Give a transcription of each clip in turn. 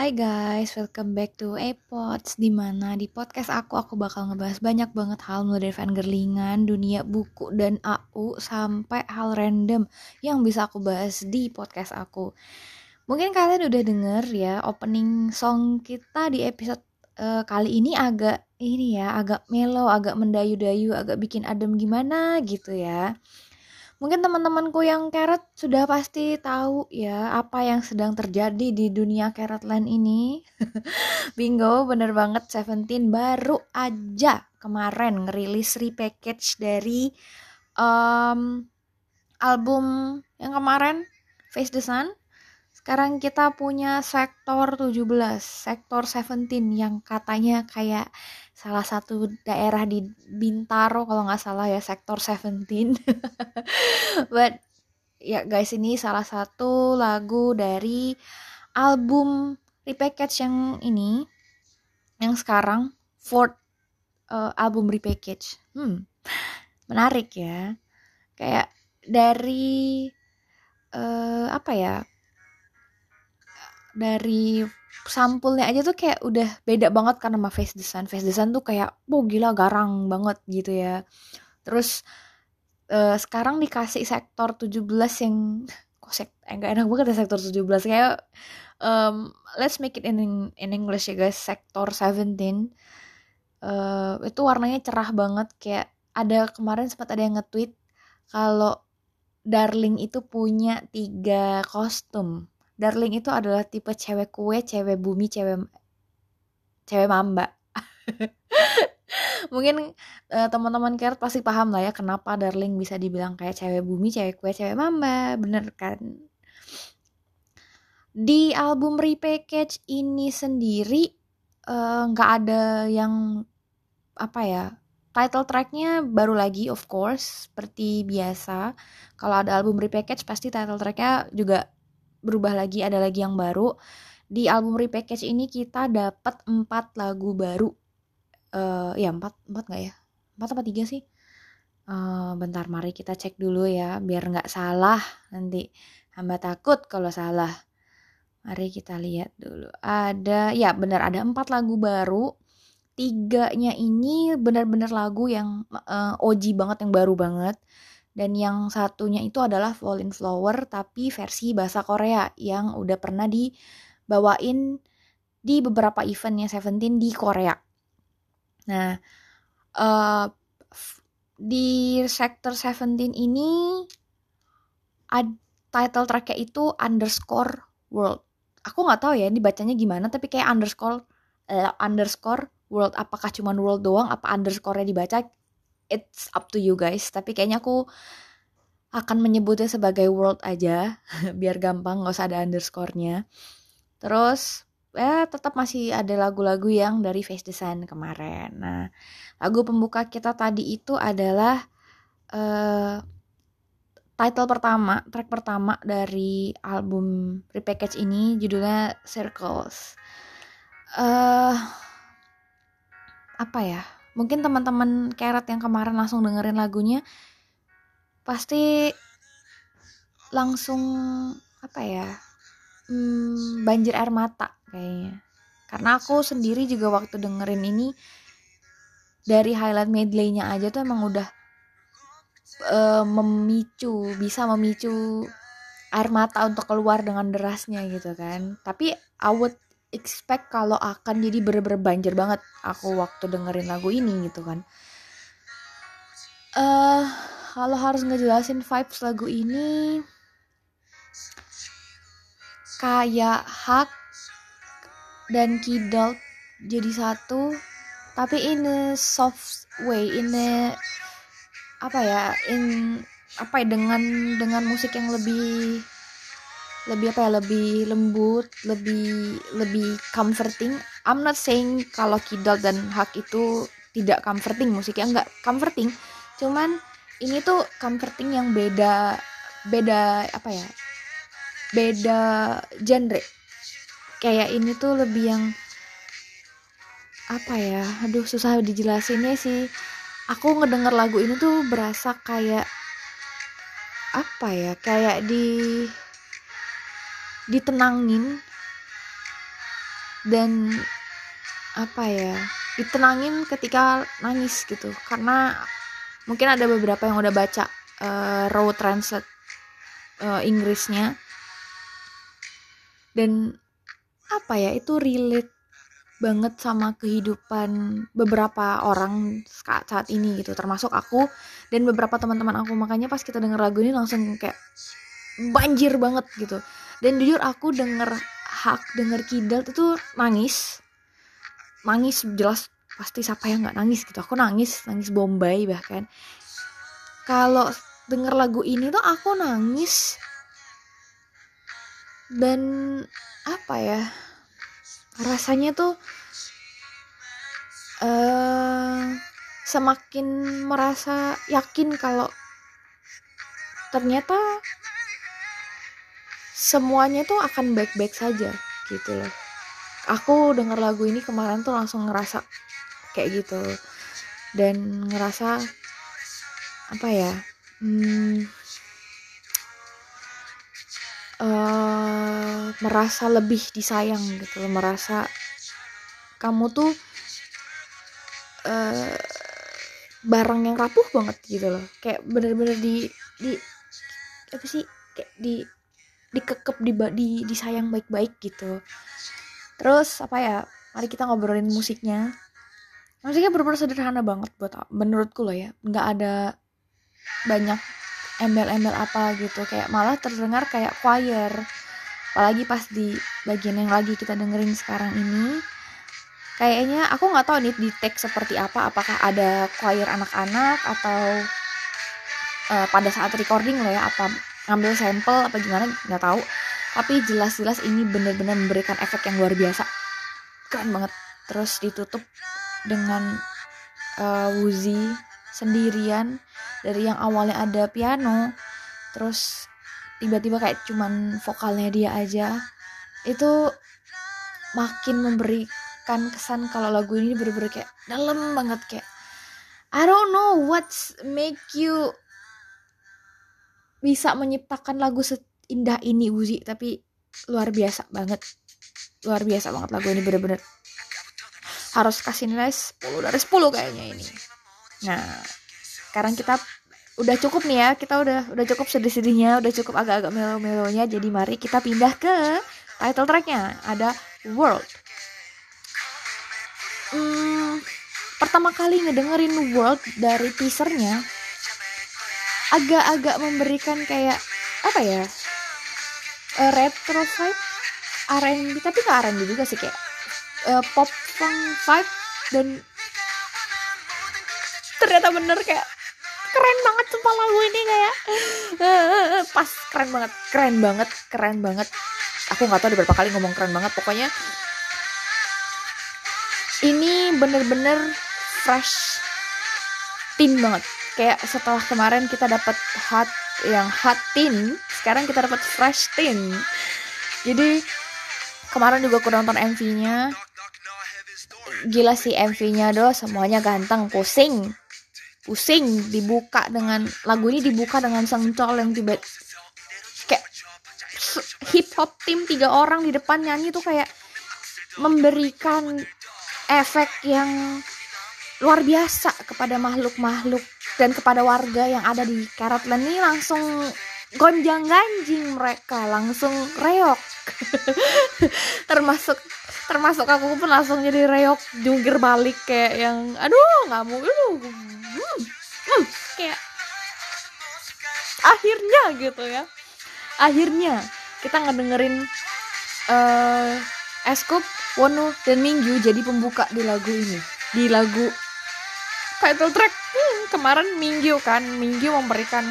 Hai guys, welcome back to Epods Di mana di podcast aku, aku bakal ngebahas banyak banget hal mulai dari fangirlingan, dunia buku, dan AU Sampai hal random yang bisa aku bahas di podcast aku. Mungkin kalian udah denger ya opening song kita di episode eh, kali ini agak ini ya, agak mellow, agak mendayu-dayu, agak bikin adem gimana gitu ya Mungkin teman-temanku yang carrot sudah pasti tahu ya apa yang sedang terjadi di dunia Carrotland ini. Bingo, bener banget Seventeen baru aja kemarin ngerilis repackage dari um, album yang kemarin Face the Sun. Sekarang kita punya sektor 17, sektor 17 yang katanya kayak salah satu daerah di Bintaro kalau nggak salah ya sektor 17. But ya guys ini salah satu lagu dari album repackage yang ini yang sekarang fourth uh, album repackage. Hmm, menarik ya. Kayak dari uh, apa ya? Dari sampulnya aja tuh kayak udah beda banget karena sama Face Sun. Face Sun tuh kayak, oh gila garang banget gitu ya. Terus uh, sekarang dikasih sektor 17 yang kok sek enggak enak banget ya sektor 17 kayak um, let's make it in in English ya guys sektor 17 uh, itu warnanya cerah banget kayak ada kemarin sempat ada yang nge-tweet kalau Darling itu punya tiga kostum Darling itu adalah tipe cewek kue, cewek bumi, cewek cewek mamba. Mungkin uh, teman-teman care pasti paham lah ya kenapa Darling bisa dibilang kayak cewek bumi, cewek kue, cewek mamba, bener kan? Di album repackage ini sendiri nggak uh, ada yang apa ya title tracknya baru lagi of course seperti biasa kalau ada album repackage pasti title tracknya juga berubah lagi ada lagi yang baru. Di album repackage ini kita dapat empat lagu baru. Uh, ya empat empat nggak ya? Empat apa tiga sih? Uh, bentar mari kita cek dulu ya biar nggak salah nanti. Hamba takut kalau salah. Mari kita lihat dulu. Ada ya benar ada empat lagu baru. Tiganya ini benar-benar lagu yang uh, OG banget yang baru banget dan yang satunya itu adalah Falling Flower tapi versi bahasa Korea yang udah pernah dibawain di beberapa eventnya Seventeen di Korea. Nah, uh, di sektor Seventeen ini title tracknya itu underscore world. Aku nggak tahu ya ini bacanya gimana tapi kayak underscore uh, underscore world. Apakah cuma world doang? Apa underscore-nya dibaca? It's up to you guys. Tapi kayaknya aku akan menyebutnya sebagai world aja biar gampang nggak usah ada underscore-nya. Terus ya tetap masih ada lagu-lagu yang dari Face Design kemarin. Nah lagu pembuka kita tadi itu adalah uh, title pertama track pertama dari album repackage ini judulnya Circles. Uh, apa ya mungkin teman-teman keret yang kemarin langsung dengerin lagunya pasti langsung apa ya hmm, banjir air mata kayaknya. Karena aku sendiri juga waktu dengerin ini dari highlight medleynya aja tuh emang udah uh, memicu bisa memicu air mata untuk keluar dengan derasnya gitu kan. Tapi I would expect kalau akan jadi bener-bener banjir banget. Aku waktu dengerin lagu ini gitu kan. Eh uh, kalau harus ngejelasin vibes lagu ini kayak hak dan kidal jadi satu. Tapi in a soft way in a apa ya in apa ya dengan dengan musik yang lebih lebih apa ya lebih lembut lebih lebih comforting. I'm not saying kalau Kidal dan Hak itu tidak comforting musiknya enggak comforting. Cuman ini tuh comforting yang beda beda apa ya beda genre. Kayak ini tuh lebih yang apa ya aduh susah dijelasinnya sih. Aku ngedenger lagu ini tuh berasa kayak apa ya kayak di ditenangin. Dan apa ya ditenangin ketika nangis gitu. Karena mungkin ada beberapa yang udah baca uh, raw translate uh, Inggrisnya. Dan apa ya itu relate banget sama kehidupan beberapa orang saat, ini gitu. Termasuk aku dan beberapa teman-teman aku. Makanya pas kita denger lagu ini langsung kayak banjir banget gitu. Dan jujur aku denger hak denger kidal itu nangis. Nangis jelas pasti siapa yang nggak nangis gitu. Aku nangis nangis bombay bahkan. Kalau denger lagu ini tuh aku nangis. Dan apa ya rasanya tuh uh, semakin merasa yakin kalau ternyata semuanya tuh akan baik-baik saja gitu loh. Aku denger lagu ini kemarin tuh langsung ngerasa kayak gitu. Dan ngerasa apa ya hmm, uh, merasa lebih disayang gitu loh. Merasa kamu tuh uh, barang yang rapuh banget gitu loh. Kayak bener-bener di di apa sih kayak di dikekep di di disayang baik-baik gitu. Terus apa ya mari kita ngobrolin musiknya. Musiknya bener-bener sederhana banget buat menurutku loh ya. Nggak ada banyak embel-embel apa gitu. Kayak malah terdengar kayak choir. Apalagi pas di bagian yang lagi kita dengerin sekarang ini. Kayaknya aku nggak tahu nih di teks seperti apa. Apakah ada choir anak-anak atau uh, pada saat recording loh ya apa ngambil sampel apa gimana nggak tahu. Tapi jelas-jelas ini bener-bener memberikan efek yang luar biasa. Keren banget. Terus ditutup dengan uh, Wuzi sendirian. Dari yang awalnya ada piano terus tiba-tiba kayak cuman vokalnya dia aja. Itu makin memberikan kesan kalau lagu ini bener-bener kayak dalam banget kayak I don't know what's make you bisa menciptakan lagu seindah ini Uzi tapi luar biasa banget. Luar biasa banget lagu ini bener-bener. Harus kasih nilai 10 dari 10 kayaknya ini. Nah sekarang kita udah cukup nih ya. Kita udah udah cukup sedih-sedihnya udah cukup agak-agak melo-melonya. Jadi mari kita pindah ke title tracknya. Ada World. Hmm, pertama kali ngedengerin World dari teasernya agak-agak memberikan kayak apa ya uh, retro vibe R&B tapi ke R&B juga sih kayak uh, pop punk vibe dan ternyata bener kayak keren banget sumpah lagu ini kayak uh, pas keren banget keren banget keren banget. Aku nggak tahu berapa kali ngomong keren banget pokoknya ini bener-bener fresh tim banget kayak setelah kemarin kita dapat hot yang hot tin sekarang kita dapat fresh tin. Jadi kemarin juga aku nonton MV-nya gila sih MV-nya doh semuanya ganteng pusing. Pusing dibuka dengan lagu ini dibuka dengan sencol yang tiba kayak hip hop tim tiga orang di depan nyanyi tuh kayak memberikan efek yang luar biasa kepada makhluk-makhluk dan kepada warga yang ada di Karatlan ini langsung gonjang ganjing mereka langsung reok. Termasuk termasuk aku pun langsung jadi reok jungkir balik kayak yang aduh nggak mau aduh hmm, hmm, kayak akhirnya gitu ya. Akhirnya kita ngedengerin uh, Eskup, Wono, dan Minggu jadi pembuka di lagu ini di lagu title track. Hmm, kemarin Minggu kan Minggu memberikan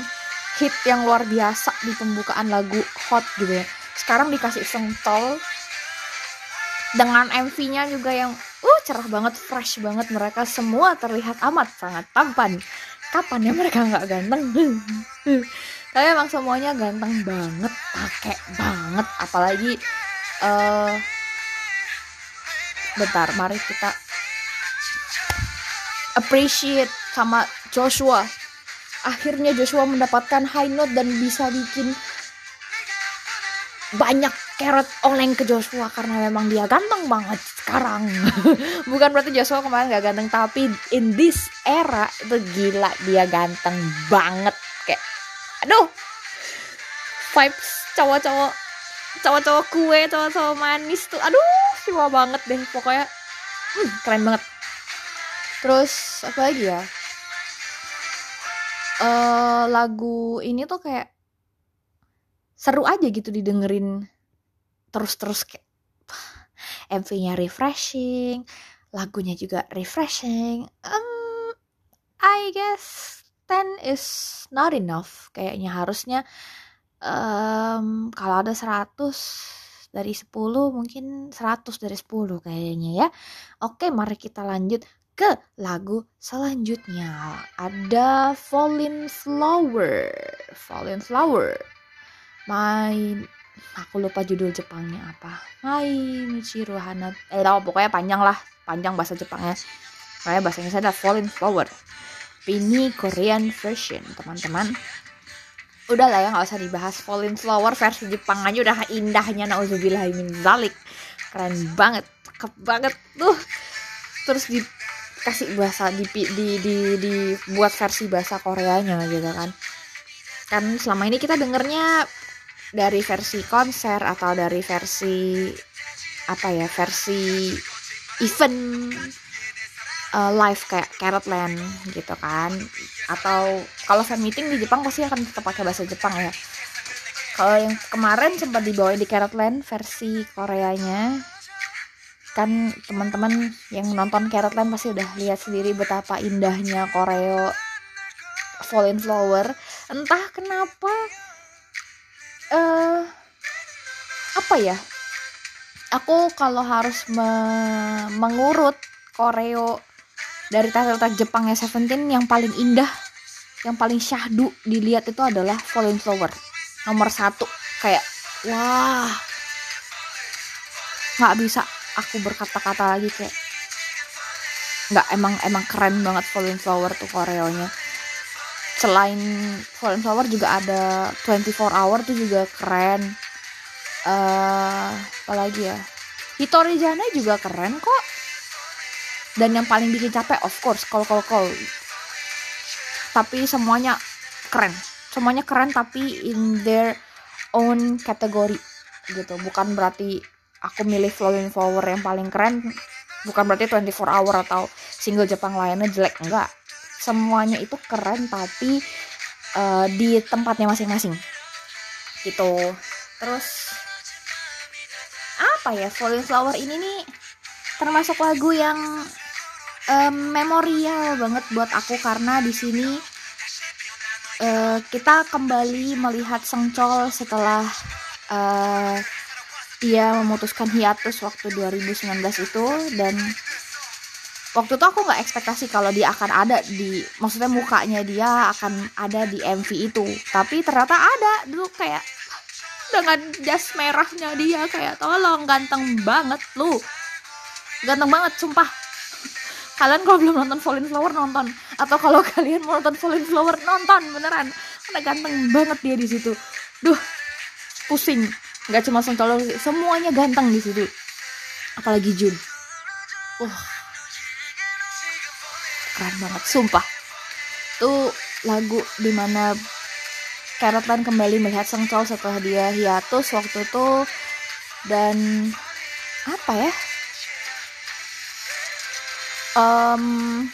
hit yang luar biasa di pembukaan lagu hot gitu ya. Sekarang dikasih sentol dengan MV-nya juga yang uh cerah banget fresh banget. Mereka semua terlihat amat sangat tampan. Kapan ya mereka nggak ganteng? Tapi emang semuanya ganteng banget pakai banget. Apalagi uh, bentar mari kita appreciate sama Joshua. Akhirnya Joshua mendapatkan high note dan bisa bikin banyak carrot oleng ke Joshua karena memang dia ganteng banget sekarang. Bukan berarti Joshua kemarin gak ganteng tapi in this era itu gila dia ganteng banget. Kayak aduh vibes cowok-cowok cowok-cowok kue cowok-cowok manis tuh aduh semua banget deh pokoknya hmm, keren banget terus apa lagi ya? Uh, lagu ini tuh kayak seru aja gitu didengerin terus-terus kayak MV-nya refreshing lagunya juga refreshing um, I guess 10 is not enough. Kayaknya harusnya um, kalau ada 100 dari 10 mungkin 100 dari 10 kayaknya ya. Oke mari kita lanjut ke lagu selanjutnya. Ada Falling Flower. Falling Flower. My aku lupa judul Jepangnya apa. My Michiru Hana eh tau pokoknya panjang lah. Panjang bahasa Jepangnya. Kayak bahasa Inggrisnya ada Falling Flower. Ini Korean version teman-teman. Udah lah ya nggak usah dibahas Falling Flower versi Jepang aja. Udah indahnya nauzubillahimin zalik. Keren banget cakep banget tuh. Terus di kasih bahasa di di di dibuat versi bahasa Koreanya gitu kan. Kan selama ini kita dengernya dari versi konser atau dari versi apa ya versi event uh, live kayak Carrot Land gitu kan. Atau kalau fan meeting di Jepang pasti akan tetap pakai bahasa Jepang ya. Kalau yang kemarin sempat dibawa di Carrot Land versi Koreanya kan teman-teman yang nonton Carrot Land pasti udah lihat sendiri betapa indahnya koreo Fallen Flower. Entah kenapa uh, apa ya? Aku kalau harus me mengurut koreo dari track Jepangnya Seventeen yang paling indah yang paling syahdu dilihat itu adalah Fallen Flower nomor satu. Kayak wah nggak bisa aku berkata-kata lagi kayak nggak emang emang keren banget Fallen Flower tuh koreonya. Selain Fallen Flower juga ada 24 Hour tuh juga keren. Uh, apalagi ya? Hitori Jana juga keren kok. Dan yang paling bikin capek of course call call call. Tapi semuanya keren. Semuanya keren tapi in their own kategori gitu. Bukan berarti aku milih Flowing Flower yang paling keren. Bukan berarti 24 hour atau single Jepang lainnya jelek enggak. Semuanya itu keren tapi uh, di tempatnya masing-masing. Gitu. Terus apa ya? Falling Flower ini nih termasuk lagu yang um, memorial banget buat aku karena di sini uh, kita kembali melihat Sengcol setelah uh, dia memutuskan hiatus waktu 2019 itu dan waktu itu aku nggak ekspektasi kalau dia akan ada di maksudnya mukanya dia akan ada di MV itu. Tapi ternyata ada. Dulu kayak dengan jas merahnya dia kayak tolong ganteng banget lu. Ganteng banget sumpah. Kalian kalau belum nonton Falling Flower nonton. Atau kalau kalian mau nonton Falling Flower nonton beneran. Karena ganteng banget dia di situ. Duh pusing nggak cuma Song Chol semuanya ganteng di situ. Apalagi Jun. Wah. Keren banget sumpah. Tuh lagu di mana Carrot Lan kembali melihat Song Chol setelah dia hiatus waktu itu. Dan apa ya? Um,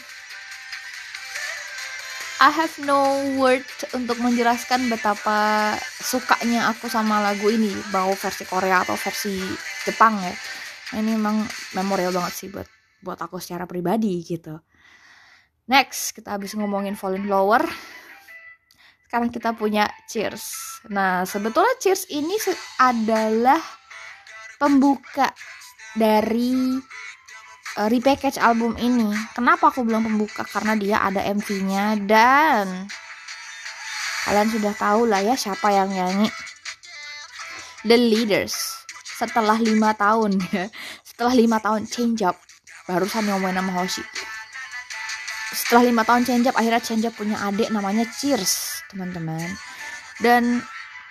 I have no word untuk menjelaskan betapa sukanya aku sama lagu ini mau versi Korea atau versi Jepang ya. Ini emang memorial banget sih buat buat aku secara pribadi gitu. Next kita habis ngomongin Falling Flower. Sekarang kita punya Cheers. Nah sebetulnya Cheers ini adalah pembuka dari uh, repackage album ini. Kenapa aku bilang pembuka? Karena dia ada MV-nya dan kalian sudah tahu lah ya siapa yang nyanyi. The Leaders. Setelah lima tahun ya, setelah lima tahun change up, barusan ngomongin nama Hoshi. Setelah lima tahun change up, akhirnya change up punya adik namanya Cheers, teman-teman. Dan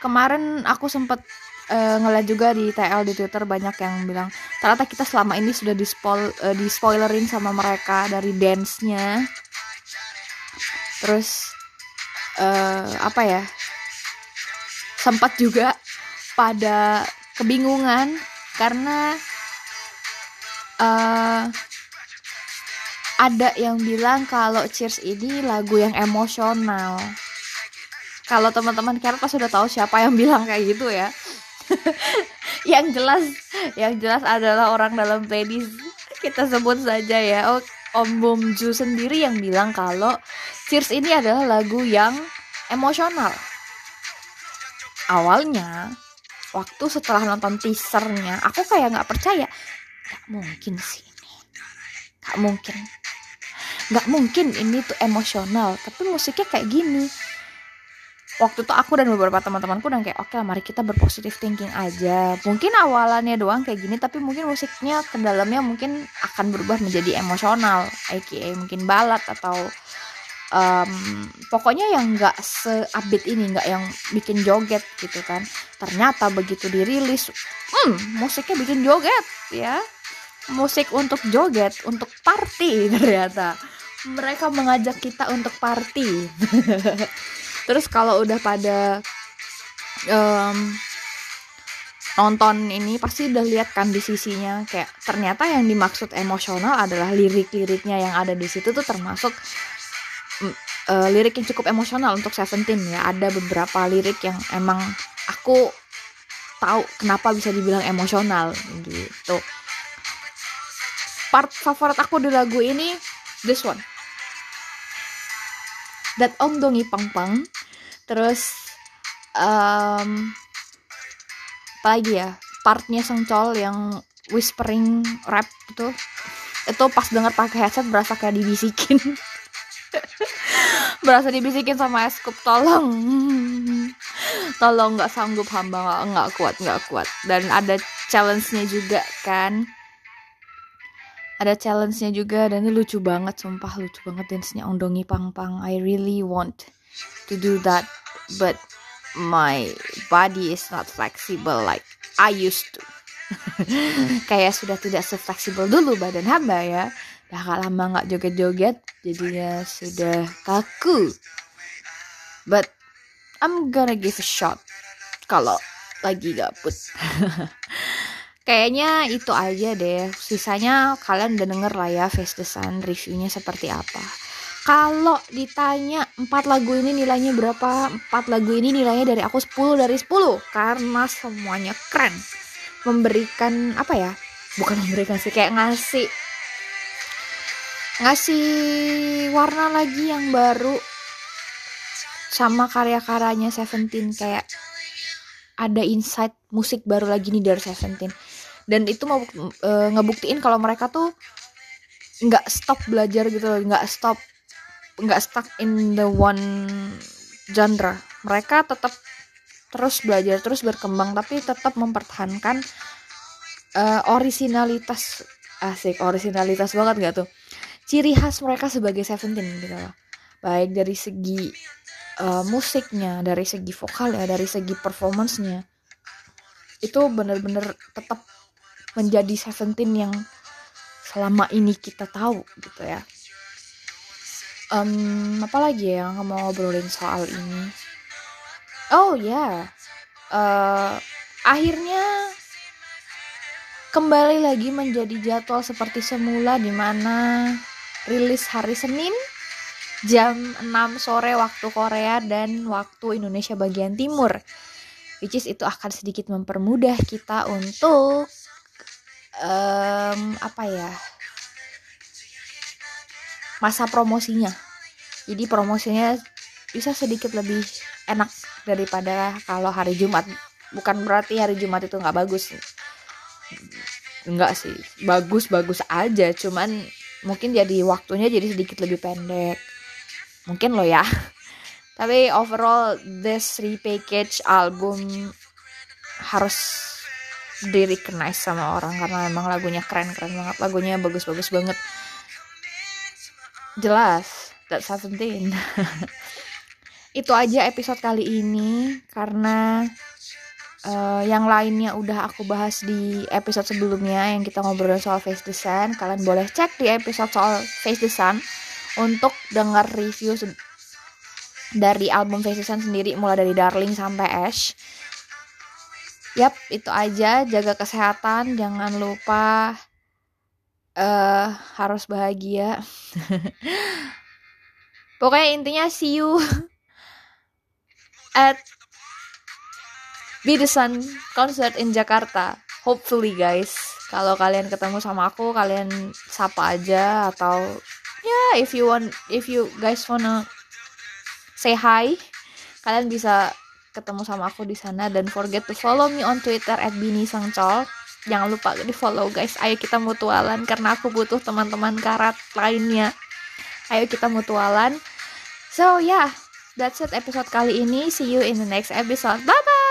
kemarin aku sempat uh, ngeliat juga di TL di Twitter banyak yang bilang ternyata kita selama ini sudah di spoil uh, di spoilerin sama mereka dari dance-nya. Terus uh, apa ya sempat juga pada kebingungan karena uh, ada yang bilang kalau Cheers ini lagu yang emosional. Kalau teman-teman Carrot sudah tahu siapa yang bilang kayak gitu ya yang jelas yang jelas adalah orang dalam playlist kita sebut saja ya oh, Om Bom Ju sendiri yang bilang kalau Cheers ini adalah lagu yang emosional. Awalnya waktu setelah nonton teasernya aku kayak nggak percaya. Nggak mungkin sih ini. Nggak mungkin. Nggak mungkin ini tuh emosional tapi musiknya kayak gini waktu itu aku dan beberapa teman-temanku dan kayak oke okay, mari kita berpositif thinking aja. Mungkin awalannya doang kayak gini tapi mungkin musiknya ke dalamnya mungkin akan berubah menjadi emosional aka mungkin balad atau um, pokoknya yang nggak seupdate ini nggak yang bikin joget gitu kan. Ternyata begitu dirilis hmm musiknya bikin joget ya. Musik untuk joget untuk party ternyata. Mereka mengajak kita untuk party terus kalau udah pada um, nonton ini pasti udah lihat kan di sisinya. Kayak ternyata yang dimaksud emosional adalah lirik-liriknya yang ada di situ tuh termasuk uh, lirik yang cukup emosional untuk Seventeen ya. Ada beberapa lirik yang emang aku tahu kenapa bisa dibilang emosional gitu. Part favorit aku di lagu ini this one. That ongdongi pang pang terus um, apa lagi ya? Partnya Sengcol yang whispering rap itu itu pas denger pakai headset berasa kayak dibisikin. Berasa dibisikin sama Eskup tolong. Tolong nggak sanggup hamba. Nggak kuat nggak kuat. Dan ada challenge-nya juga kan. Ada challenge-nya juga. Dan ini lucu banget sumpah. Lucu banget dance-nya. Ondongi Pang Pang I really want to do that but my body is not flexible like I used to. Kayak sudah tidak sefleksibel dulu badan hamba ya. Dah gak lama nggak joget-joget jadinya sudah kaku. But I'm gonna give a shot kalau lagi gabut. Kayaknya itu aja deh. Sisanya kalian udah denger lah ya Face the Sun reviewnya seperti apa kalau ditanya empat lagu ini nilainya berapa empat lagu ini nilainya dari aku 10 dari 10 karena semuanya keren. Memberikan apa ya? Bukan memberikan sih kayak ngasih ngasih warna lagi yang baru. Sama karya-karyanya Seventeen kayak ada insight musik baru lagi nih dari Seventeen. Dan itu mau e, ngebuktiin kalau mereka tuh nggak stop belajar gitu nggak stop nggak stuck in the one genre. Mereka tetap terus belajar terus berkembang tapi tetap mempertahankan uh, originalitas asik originalitas banget gak tuh? Ciri khas mereka sebagai Seventeen gitu loh. Baik dari segi uh, musiknya dari segi vokal ya dari segi performancenya itu bener-bener tetap menjadi Seventeen yang selama ini kita tahu gitu ya um, apa lagi ya yang mau ngobrolin soal ini oh ya yeah. uh, akhirnya kembali lagi menjadi jadwal seperti semula di mana rilis hari Senin jam 6 sore waktu Korea dan waktu Indonesia bagian timur. Which is itu akan sedikit mempermudah kita untuk um, apa ya? Masa promosinya. Jadi promosinya bisa sedikit lebih enak daripada kalau hari Jumat. Bukan berarti hari Jumat itu nggak bagus. Enggak sih, bagus-bagus aja. Cuman mungkin jadi waktunya jadi sedikit lebih pendek mungkin lo ya tapi overall this repackage album harus di recognize sama orang karena emang lagunya keren keren banget lagunya bagus bagus banget jelas that 17 itu aja episode kali ini karena uh, yang lainnya udah aku bahas di episode sebelumnya yang kita ngobrol soal Face Sun. Kalian boleh cek di episode soal Face Sun untuk dengar review dari album Face Sun sendiri mulai dari Darling sampai Ash. Yap, itu aja. Jaga kesehatan, jangan lupa uh, harus bahagia. Pokoknya intinya see you at Be the Sun concert in Jakarta. Hopefully guys, kalau kalian ketemu sama aku, kalian sapa aja atau ya yeah, if you want, if you guys wanna say hi, kalian bisa ketemu sama aku di sana dan forget to follow me on Twitter at Bini Sangcol. Jangan lupa di follow guys. Ayo kita mutualan karena aku butuh teman-teman karat lainnya. Ayo kita mutualan. So yeah, that's it episode kali ini. See you in the next episode. Bye bye.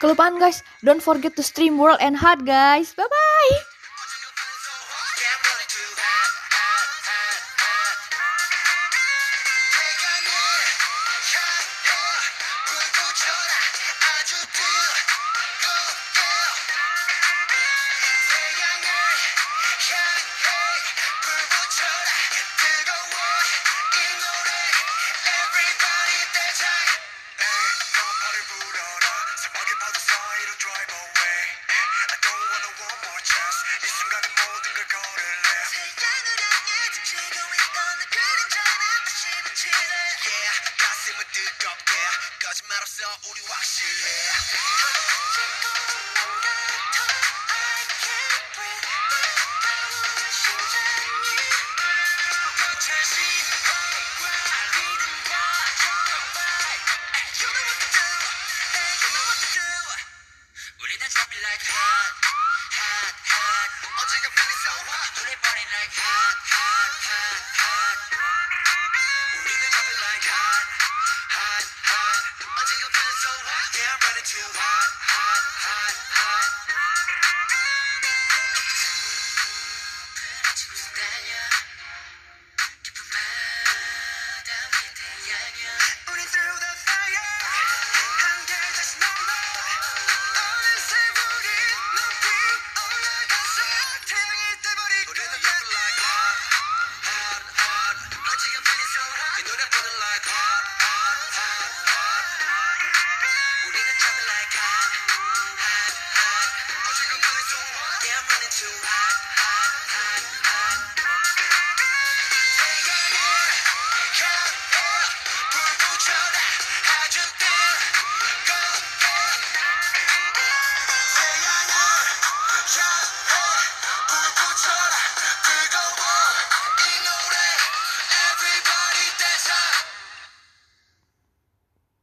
Kelupaan guys, don't forget to stream World and Hard guys. Bye bye. 우리 확실해